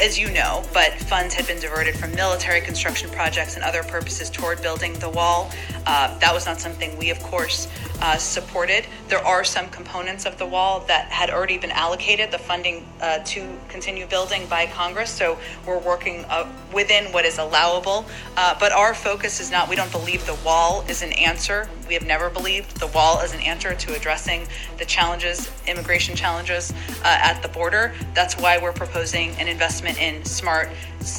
as, you know, but funds had been diverted from military construction projects and other purposes toward building the wall. Uh, that was not something we, of course, uh, supported. There are some components of the wall that had already been allocated the funding uh, to continue building by Congress. So we're working uh, within what is allowable. Uh, but our focus is not, we don't believe the wall is an answer. We have never believed the wall is an answer to addressing the challenges, immigration challenges uh, at the border. That's why we're proposing an investment in smart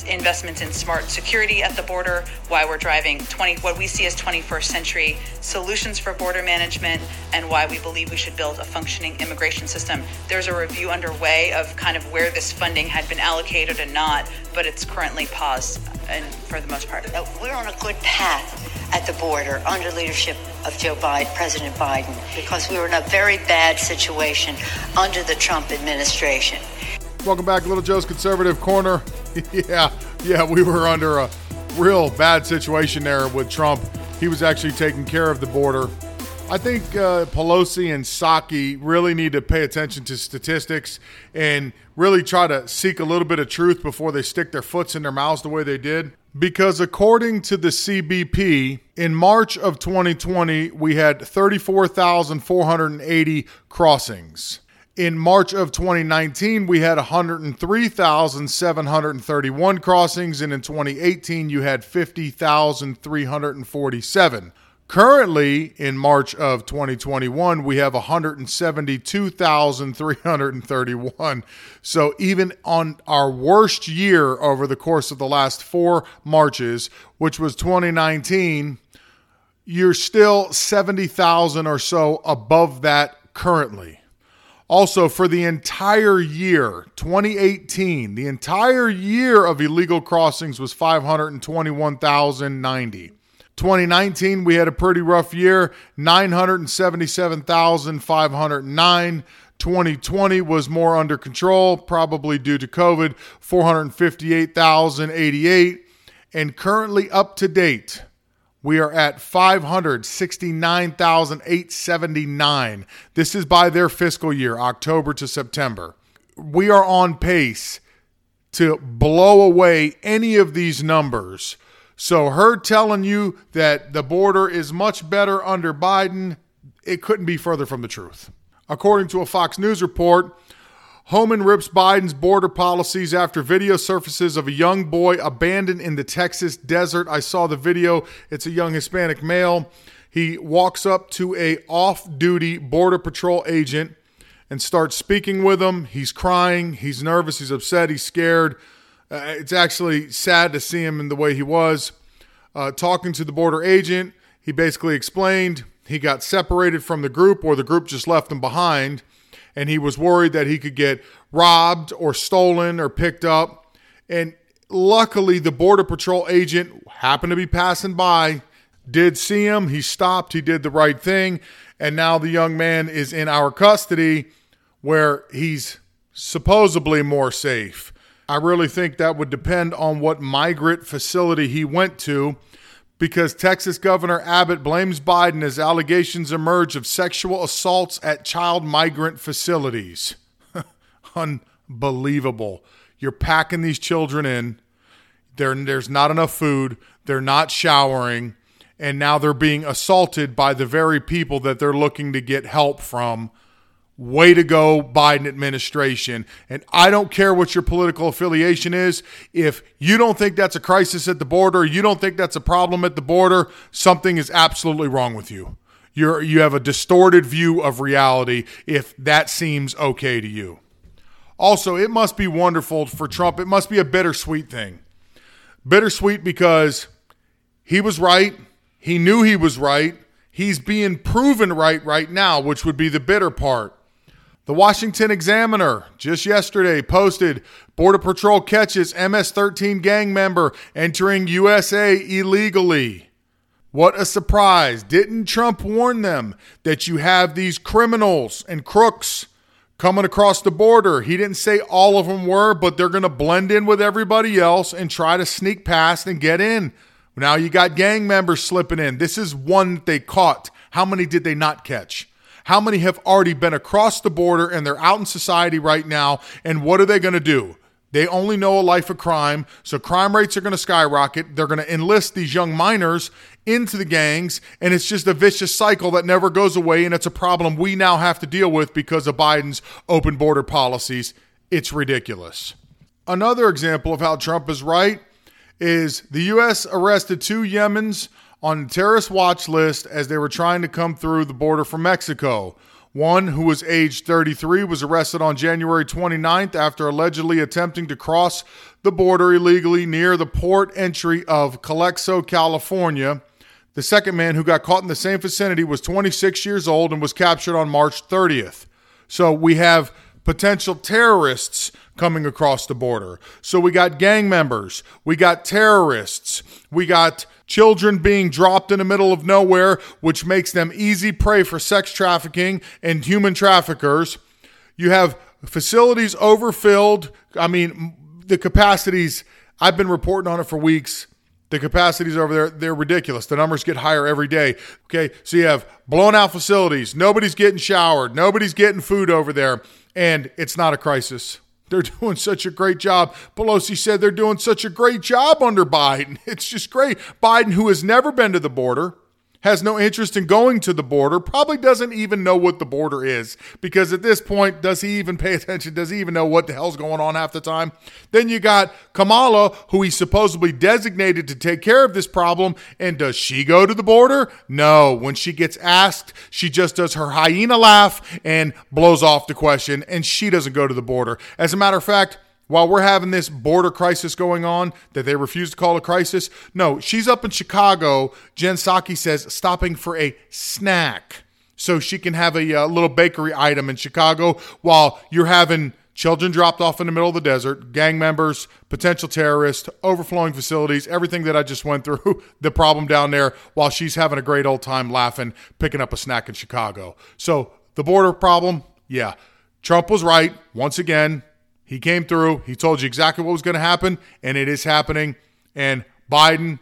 investments in smart security at the border, why we're driving 20 what we see as 21st century solutions for border management, and why we believe we should build a functioning immigration system. There's a review underway of kind of where this funding had been allocated and not, but it's currently paused and for the most part. We're on a good path at the border under leadership of Joe Biden, President Biden, because we were in a very bad situation under the Trump administration. Welcome back, Little Joe's Conservative Corner. yeah, yeah, we were under a real bad situation there with Trump. He was actually taking care of the border. I think uh, Pelosi and Psaki really need to pay attention to statistics and really try to seek a little bit of truth before they stick their foots in their mouths the way they did. Because according to the CBP, in March of 2020, we had 34,480 crossings. In March of 2019, we had 103,731 crossings, and in 2018, you had 50,347. Currently, in March of 2021, we have 172,331. So, even on our worst year over the course of the last four Marches, which was 2019, you're still 70,000 or so above that currently. Also, for the entire year, 2018, the entire year of illegal crossings was 521,090. 2019, we had a pretty rough year, 977,509. 2020 was more under control, probably due to COVID, 458,088. And currently up to date, we are at 569,879. This is by their fiscal year, October to September. We are on pace to blow away any of these numbers. So, her telling you that the border is much better under Biden, it couldn't be further from the truth. According to a Fox News report, Homan rips Biden's border policies after video surfaces of a young boy abandoned in the Texas desert. I saw the video. It's a young Hispanic male. He walks up to a off-duty border patrol agent and starts speaking with him. He's crying, he's nervous, he's upset, he's scared. Uh, it's actually sad to see him in the way he was. Uh, talking to the border agent, he basically explained he got separated from the group or the group just left him behind and he was worried that he could get robbed or stolen or picked up. And luckily, the Border Patrol agent happened to be passing by, did see him. He stopped, he did the right thing. And now the young man is in our custody where he's supposedly more safe. I really think that would depend on what migrant facility he went to because Texas Governor Abbott blames Biden as allegations emerge of sexual assaults at child migrant facilities. Unbelievable. You're packing these children in. There, there's not enough food. They're not showering. And now they're being assaulted by the very people that they're looking to get help from Way to go, Biden administration. And I don't care what your political affiliation is. If you don't think that's a crisis at the border, you don't think that's a problem at the border, something is absolutely wrong with you. You're, you have a distorted view of reality if that seems okay to you. Also, it must be wonderful for Trump. It must be a bittersweet thing. Bittersweet because he was right. He knew he was right. He's being proven right right now, which would be the bitter part. The Washington Examiner just yesterday posted Border Patrol catches MS 13 gang member entering USA illegally. What a surprise. Didn't Trump warn them that you have these criminals and crooks coming across the border? He didn't say all of them were, but they're going to blend in with everybody else and try to sneak past and get in. Now you got gang members slipping in. This is one they caught. How many did they not catch? How many have already been across the border and they're out in society right now? And what are they going to do? They only know a life of crime, so crime rates are going to skyrocket. They're going to enlist these young minors into the gangs, and it's just a vicious cycle that never goes away. And it's a problem we now have to deal with because of Biden's open border policies. It's ridiculous. Another example of how Trump is right is the U.S. arrested two Yemens on the terrorist watch list as they were trying to come through the border from Mexico. One, who was aged 33, was arrested on January 29th after allegedly attempting to cross the border illegally near the port entry of Calexico, California. The second man, who got caught in the same vicinity, was 26 years old and was captured on March 30th. So we have potential terrorists coming across the border. So we got gang members, we got terrorists, we got children being dropped in the middle of nowhere, which makes them easy prey for sex trafficking and human traffickers. You have facilities overfilled. I mean, the capacities, I've been reporting on it for weeks. The capacities over there, they're ridiculous. The numbers get higher every day. Okay, so you have blown out facilities. Nobody's getting showered. Nobody's getting food over there. And it's not a crisis. They're doing such a great job. Pelosi said they're doing such a great job under Biden. It's just great. Biden, who has never been to the border, has no interest in going to the border, probably doesn't even know what the border is because at this point, does he even pay attention? Does he even know what the hell's going on half the time? Then you got Kamala, who he's supposedly designated to take care of this problem. And does she go to the border? No. When she gets asked, she just does her hyena laugh and blows off the question, and she doesn't go to the border. As a matter of fact, while we're having this border crisis going on that they refuse to call a crisis. No, she's up in Chicago. Jen Psaki says stopping for a snack so she can have a, a uh, little bakery item in Chicago while you're having children dropped off in the middle of the desert, gang members, potential terrorists, overflowing facilities, everything that I just went through, the problem down there while she's having a great old time laughing, picking up a snack in Chicago. So the border problem, yeah. Trump was right. Once again, he came through. He told you exactly what was going to happen, and it is happening. And Biden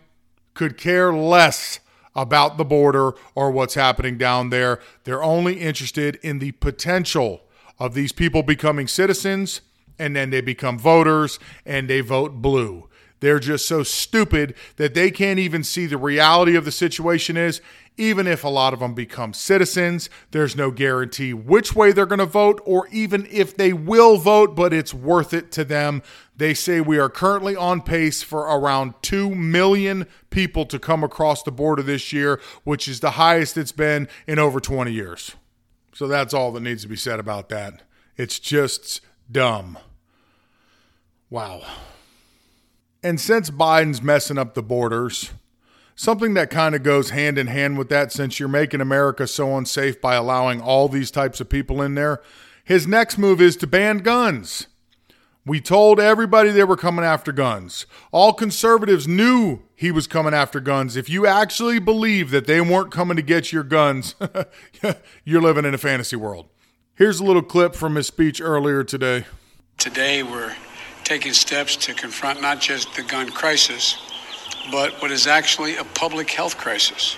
could care less about the border or what's happening down there. They're only interested in the potential of these people becoming citizens, and then they become voters and they vote blue. They're just so stupid that they can't even see the reality of the situation is. Even if a lot of them become citizens, there's no guarantee which way they're going to vote or even if they will vote, but it's worth it to them. They say we are currently on pace for around 2 million people to come across the border this year, which is the highest it's been in over 20 years. So that's all that needs to be said about that. It's just dumb. Wow. And since Biden's messing up the borders, something that kind of goes hand in hand with that, since you're making America so unsafe by allowing all these types of people in there, his next move is to ban guns. We told everybody they were coming after guns. All conservatives knew he was coming after guns. If you actually believe that they weren't coming to get your guns, you're living in a fantasy world. Here's a little clip from his speech earlier today. Today, we're taking steps to confront not just the gun crisis, but what is actually a public health crisis.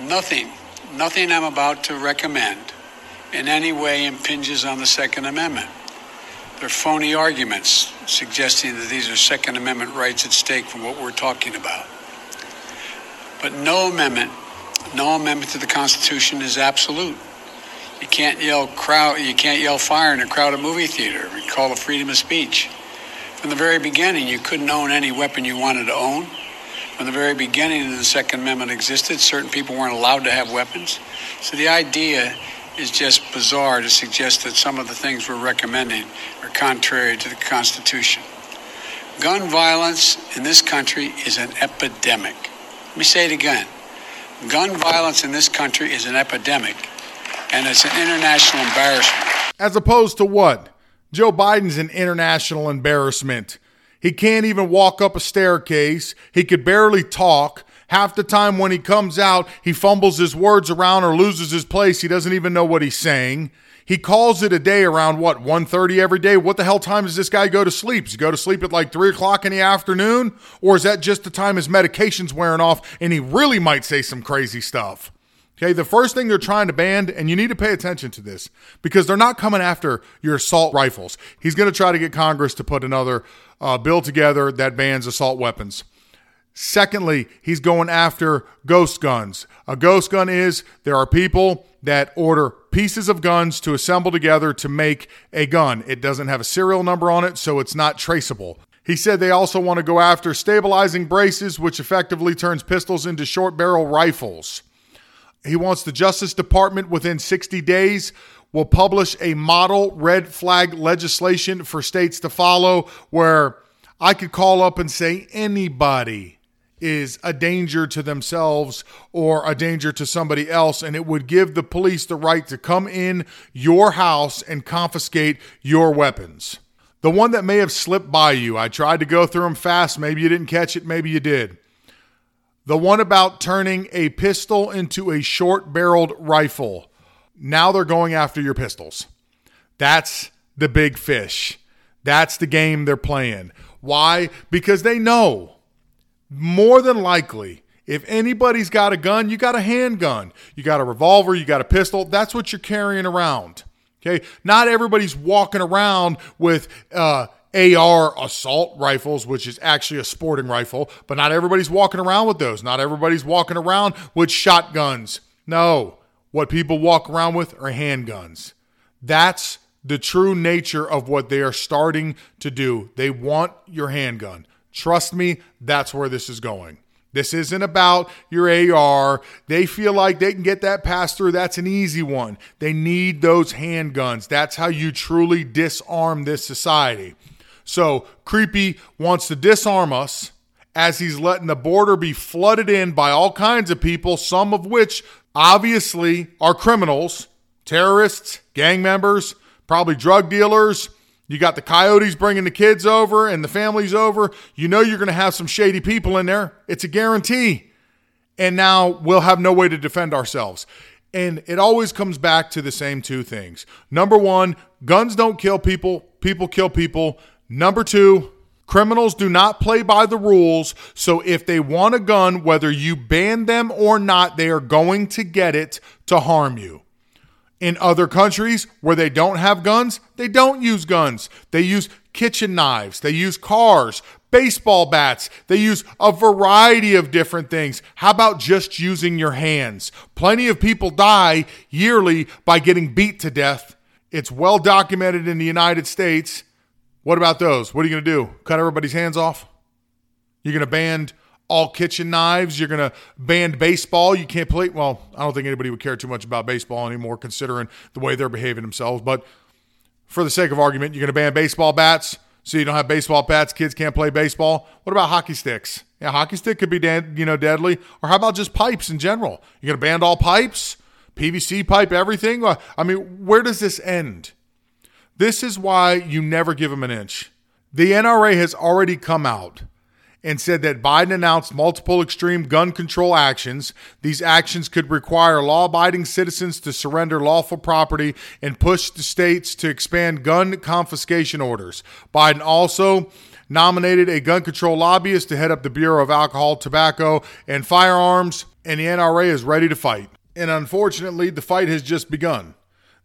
Nothing, nothing I'm about to recommend in any way impinges on the Second Amendment. They're phony arguments suggesting that these are Second Amendment rights at stake from what we're talking about. But no amendment, no amendment to the Constitution is absolute. You can't yell crowd. You can't yell fire in a crowded movie theater. We call it freedom of speech. From the very beginning, you couldn't own any weapon you wanted to own. From the very beginning, the Second Amendment existed. Certain people weren't allowed to have weapons. So the idea is just bizarre to suggest that some of the things we're recommending are contrary to the Constitution. Gun violence in this country is an epidemic. Let me say it again. Gun violence in this country is an epidemic, and it's an international embarrassment. As opposed to what? Joe Biden's an international embarrassment. He can't even walk up a staircase. He could barely talk. Half the time when he comes out, he fumbles his words around or loses his place. He doesn't even know what he's saying. He calls it a day around what 1.30 every day. What the hell time does this guy go to sleep? Does he go to sleep at like three o'clock in the afternoon, or is that just the time his medication's wearing off and he really might say some crazy stuff? Okay, the first thing they're trying to ban, and you need to pay attention to this because they're not coming after your assault rifles. He's going to try to get Congress to put another uh, bill together that bans assault weapons. Secondly, he's going after ghost guns. A ghost gun is there are people that order pieces of guns to assemble together to make a gun. It doesn't have a serial number on it, so it's not traceable. He said they also want to go after stabilizing braces, which effectively turns pistols into short barrel rifles. He wants the Justice Department within 60 days will publish a model red flag legislation for states to follow where I could call up and say anybody is a danger to themselves or a danger to somebody else, and it would give the police the right to come in your house and confiscate your weapons. The one that may have slipped by you, I tried to go through them fast. Maybe you didn't catch it, maybe you did. The one about turning a pistol into a short barreled rifle. Now they're going after your pistols. That's the big fish. That's the game they're playing. Why? Because they know more than likely if anybody's got a gun, you got a handgun, you got a revolver, you got a pistol. That's what you're carrying around. Okay. Not everybody's walking around with, uh, AR assault rifles, which is actually a sporting rifle, but not everybody's walking around with those. Not everybody's walking around with shotguns. No, what people walk around with are handguns. That's the true nature of what they are starting to do. They want your handgun. Trust me, that's where this is going. This isn't about your AR. They feel like they can get that pass through. That's an easy one. They need those handguns. That's how you truly disarm this society. So Creepy wants to disarm us as he's letting the border be flooded in by all kinds of people, some of which obviously are criminals, terrorists, gang members, probably drug dealers. You got the coyotes bringing the kids over and the families over. You know you're going to have some shady people in there. It's a guarantee. And now we'll have no way to defend ourselves. And it always comes back to the same two things. Number one, guns don't kill people, people kill people. Number two, criminals do not play by the rules. So if they want a gun, whether you ban them or not, they are going to get it to harm you. In other countries where they don't have guns, they don't use guns. They use kitchen knives, they use cars, baseball bats, they use a variety of different things. How about just using your hands? Plenty of people die yearly by getting beat to death. It's well documented in the United States. What about those? What are you going to do? Cut everybody's hands off? You're going to ban all kitchen knives. You're going to ban baseball. You can't play. Well, I don't think anybody would care too much about baseball anymore, considering the way they're behaving themselves. But for the sake of argument, you're going to ban baseball bats. So you don't have baseball bats. Kids can't play baseball. What about hockey sticks? Yeah, hockey stick could be, dead, you know, deadly. Or how about just pipes in general? You're going to ban all pipes, PVC pipe, everything. I mean, where does this end? This is why you never give them an inch. The NRA has already come out and said that Biden announced multiple extreme gun control actions. These actions could require law abiding citizens to surrender lawful property and push the states to expand gun confiscation orders. Biden also nominated a gun control lobbyist to head up the Bureau of Alcohol, Tobacco, and Firearms, and the NRA is ready to fight. And unfortunately, the fight has just begun.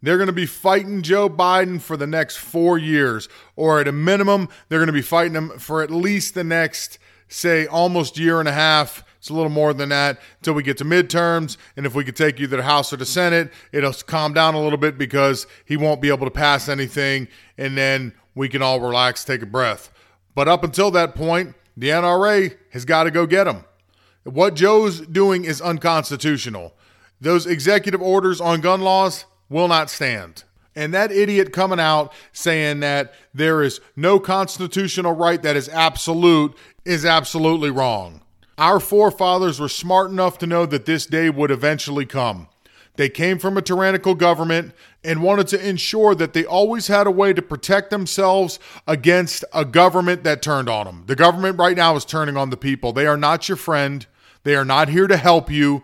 They're going to be fighting Joe Biden for the next four years, or at a minimum, they're going to be fighting him for at least the next, say, almost year and a half. It's a little more than that until we get to midterms. And if we could take to the House or the Senate, it'll calm down a little bit because he won't be able to pass anything. And then we can all relax, take a breath. But up until that point, the NRA has got to go get him. What Joe's doing is unconstitutional. Those executive orders on gun laws, will not stand. And that idiot coming out saying that there is no constitutional right that is absolute is absolutely wrong. Our forefathers were smart enough to know that this day would eventually come. They came from a tyrannical government and wanted to ensure that they always had a way to protect themselves against a government that turned on them. The government right now is turning on the people. They are not your friend, they are not here to help you.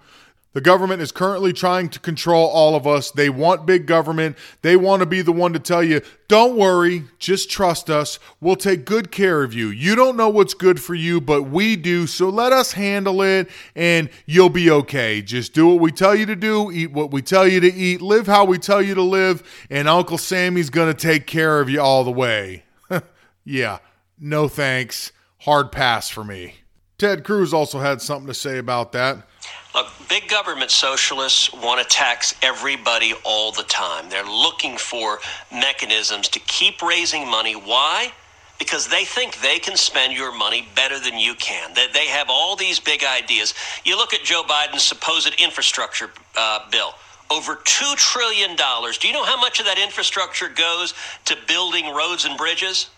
The government is currently trying to control all of us. They want big government. They want to be the one to tell you, don't worry, just trust us. We'll take good care of you. You don't know what's good for you, but we do. So let us handle it and you'll be okay. Just do what we tell you to do, eat what we tell you to eat, live how we tell you to live, and Uncle Sammy's going to take care of you all the way. yeah, no thanks. Hard pass for me. Ted Cruz also had something to say about that. Look, big government socialists want to tax everybody all the time. They're looking for mechanisms to keep raising money. Why? Because they think they can spend your money better than you can. That they have all these big ideas. You look at Joe Biden's supposed infrastructure uh, bill over $2 trillion. Do you know how much of that infrastructure goes to building roads and bridges?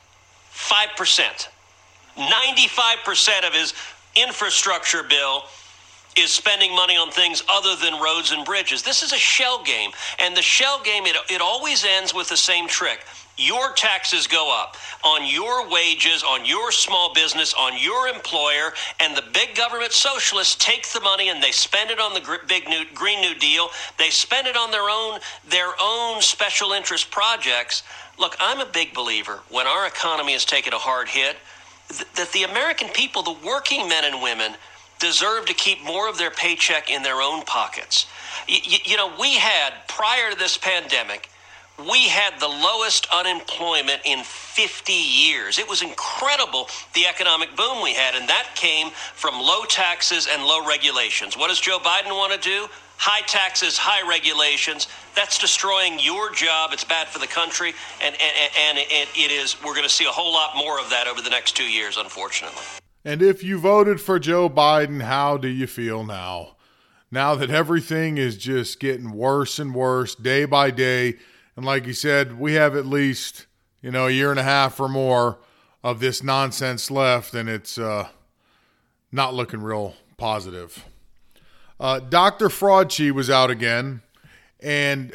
5%. 95% of his infrastructure bill is spending money on things other than roads and bridges. This is a shell game. And the shell game, it, it always ends with the same trick. Your taxes go up on your wages, on your small business, on your employer, and the big government socialists take the money and they spend it on the big new Green New Deal. They spend it on their own their own special interest projects. Look, I'm a big believer when our economy has taken a hard hit that the American people, the working men and women, deserve to keep more of their paycheck in their own pockets. You, you, know, we had, prior to this pandemic, we had the lowest unemployment in 50 years. It was incredible the economic boom we had, and that came from low taxes and low regulations. What does Joe Biden want to do? High taxes, high regulations. That's destroying your job. It's bad for the country, and, and, and it, it is. We're going to see a whole lot more of that over the next two years, unfortunately. And if you voted for Joe Biden, how do you feel now? Now that everything is just getting worse and worse day by day. And like you said, we have at least, you know, a year and a half or more of this nonsense left, and it's uh, not looking real positive. Uh, Dr. Fraudchi was out again, and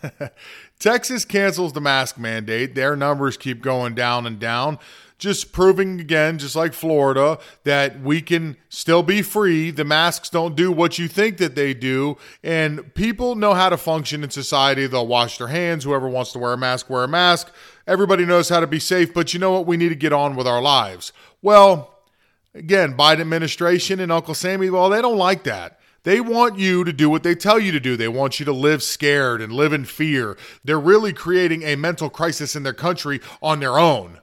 Texas cancels the mask mandate. Their numbers keep going down and down just proving again, just like Florida, that we can still be free. The masks don't do what you think that they do. And people know how to function in society. They'll wash their hands. Whoever wants to wear a mask, wear a mask. Everybody knows how to be safe. But you know what? We need to get on with our lives. Well, again, Biden administration and Uncle Sammy, well, they don't like that. They want you to do what they tell you to do. They want you to live scared and live in fear. They're really creating a mental crisis in their country on their own.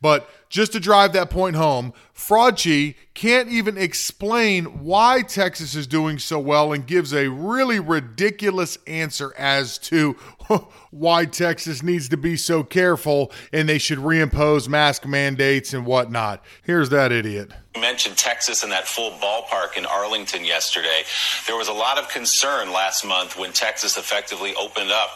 But just to drive that point home, Fraudchi can't even explain why Texas is doing so well and gives a really ridiculous answer as to why Texas needs to be so careful and they should reimpose mask mandates and whatnot. Here's that idiot. You mentioned Texas and that full ballpark in Arlington yesterday. There was a lot of concern last month when Texas effectively opened up,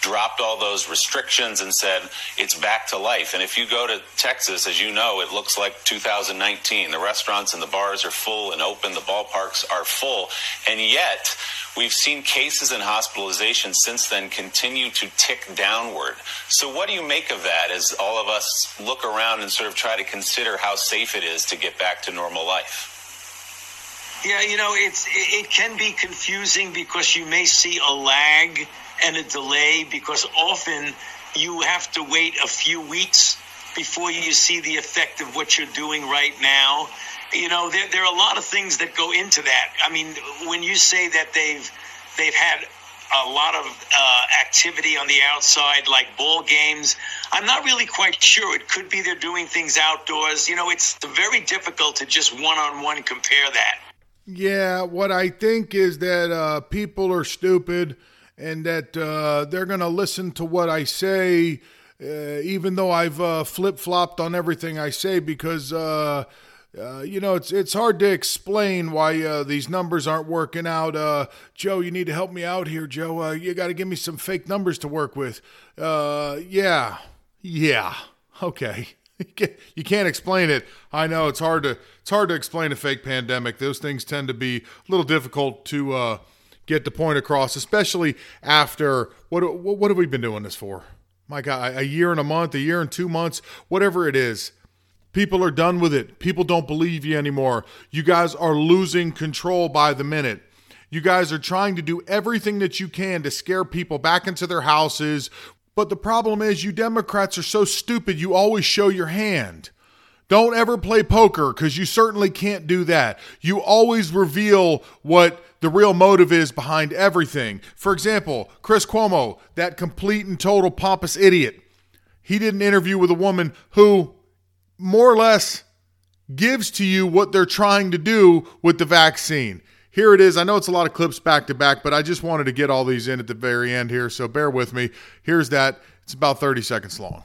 dropped all those restrictions, and said it's back to life. And if you go to Texas, as you know, it looks like 2019. The restaurants and the bars are full and open, the ballparks are full. And yet, We've seen cases and hospitalizations since then continue to tick downward. So, what do you make of that as all of us look around and sort of try to consider how safe it is to get back to normal life? Yeah, you know, it's it can be confusing because you may see a lag and a delay because often you have to wait a few weeks before you see the effect of what you're doing right now you know, there, there are a lot of things that go into that. I mean, when you say that they've they've had a lot of uh, activity on the outside, like ball games. I'm not really quite sure. It could be they're doing things outdoors. You know, it's very difficult to just one on one compare that. Yeah, what I think is that uh, people are stupid and that uh, they're going to listen to what I say, uh, even though I've uh, flip flopped on everything I say because uh, uh, you know, it's it's hard to explain why uh, these numbers aren't working out. Uh, Joe, you need to help me out here, Joe. Uh, you got to give me some fake numbers to work with. Uh, yeah, yeah, okay. you can't explain it. I know it's hard to it's hard to explain a fake pandemic. Those things tend to be a little difficult to get the point across, especially after what what have we been doing this for? My God, a year and a month, a year and two months, whatever it is People are done with it. People don't believe you anymore. You guys are losing control by the minute. You guys are trying to do everything that you can to scare people back into their houses. But the problem is, you Democrats are so stupid, you always show your hand. Don't ever play poker because you certainly can't do that. You always reveal what the real motive is behind everything. For example, Chris Cuomo, that complete and total pompous idiot, he did an interview with a woman who more or less gives to you what they're trying to do with the vaccine. Here it is. I know it's a lot of clips back to back, but I just wanted to get all these in at the very end here, so bear with me. Here's that. It's about 30 seconds long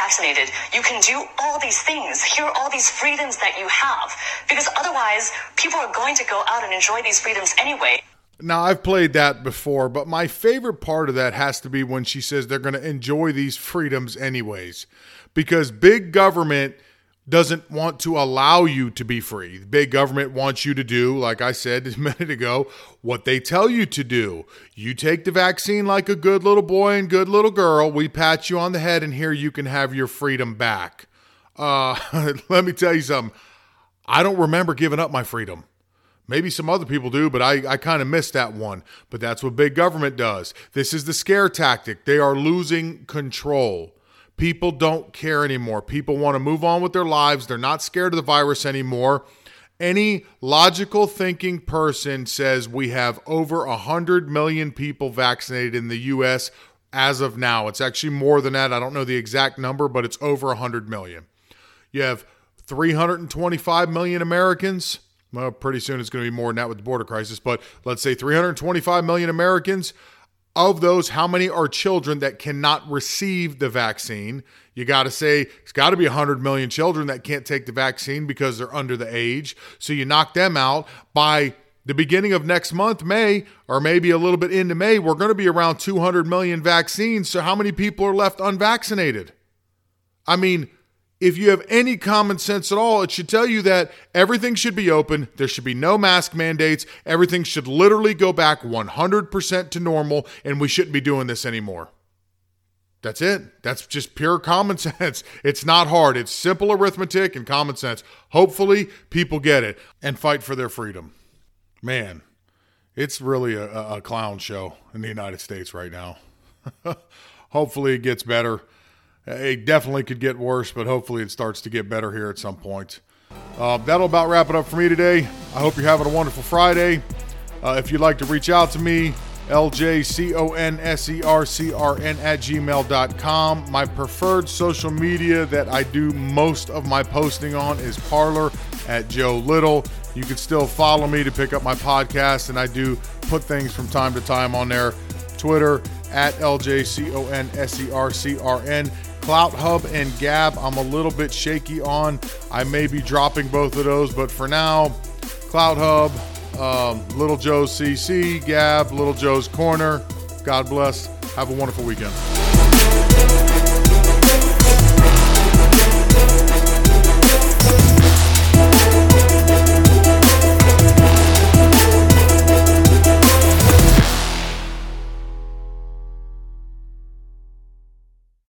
vaccinated, you can do all these things. Here are all these freedoms that you have. Because otherwise, people are going to go out and enjoy these freedoms anyway. Now, I've played that before, but my favorite part of that has to be when she says they're going to enjoy these freedoms anyways. Because big government doesn't want to allow you to be free. The big government wants you to do, like I said a minute ago, what they tell you to do. You take the vaccine like a good little boy and good little girl. We pat you on the head, and here you can have your freedom back. Uh, let me tell you something. I don't remember giving up my freedom. Maybe some other people do, but I, I kind of missed that one. But that's what big government does. This is the scare tactic. They are losing control. People don't care anymore. People want to move on with their lives. They're not scared of the virus anymore. Any logical thinking person says we have over 100 million people vaccinated in the U.S. as of now. It's actually more than that. I don't know the exact number, but it's over 100 million. You have 325 million Americans. Well, pretty soon it's going to be more than that with the border crisis, but let's say 325 million Americans of those, how many are children that cannot receive the vaccine? You got to say it's got to be 100 million children that can't take the vaccine because they're under the age. So you knock them out by the beginning of next month, May, or maybe a little bit into May, we're going to be around 200 million vaccines. So how many people are left unvaccinated? I mean, if you have any common sense at all, it should tell you that everything should be open. There should be no mask mandates. Everything should literally go back 100% to normal, and we shouldn't be doing this anymore. That's it. That's just pure common sense. It's not hard. It's simple arithmetic and common sense. Hopefully, people get it and fight for their freedom. Man, it's really a, a clown show in the United States right now. Hopefully, it gets better. It definitely could get worse, but hopefully it starts to get better here at some point. Uh, that'll about wrap it up for me today. I hope you're having a wonderful Friday. Uh, if you'd like to reach out to me, ljconsercrn at gmail.com. My preferred social media that I do most of my posting on is Parler at Joe Little. You can still follow me to pick up my podcast, and I do put things from time to time on there. Twitter at LJCONSERCRN. Clout Hub and Gab, I'm a little bit shaky on. I may be dropping both of those, but for now, Clout Hub, um, Little Joe's CC, Gab, Little Joe's Corner. God bless. Have a wonderful weekend.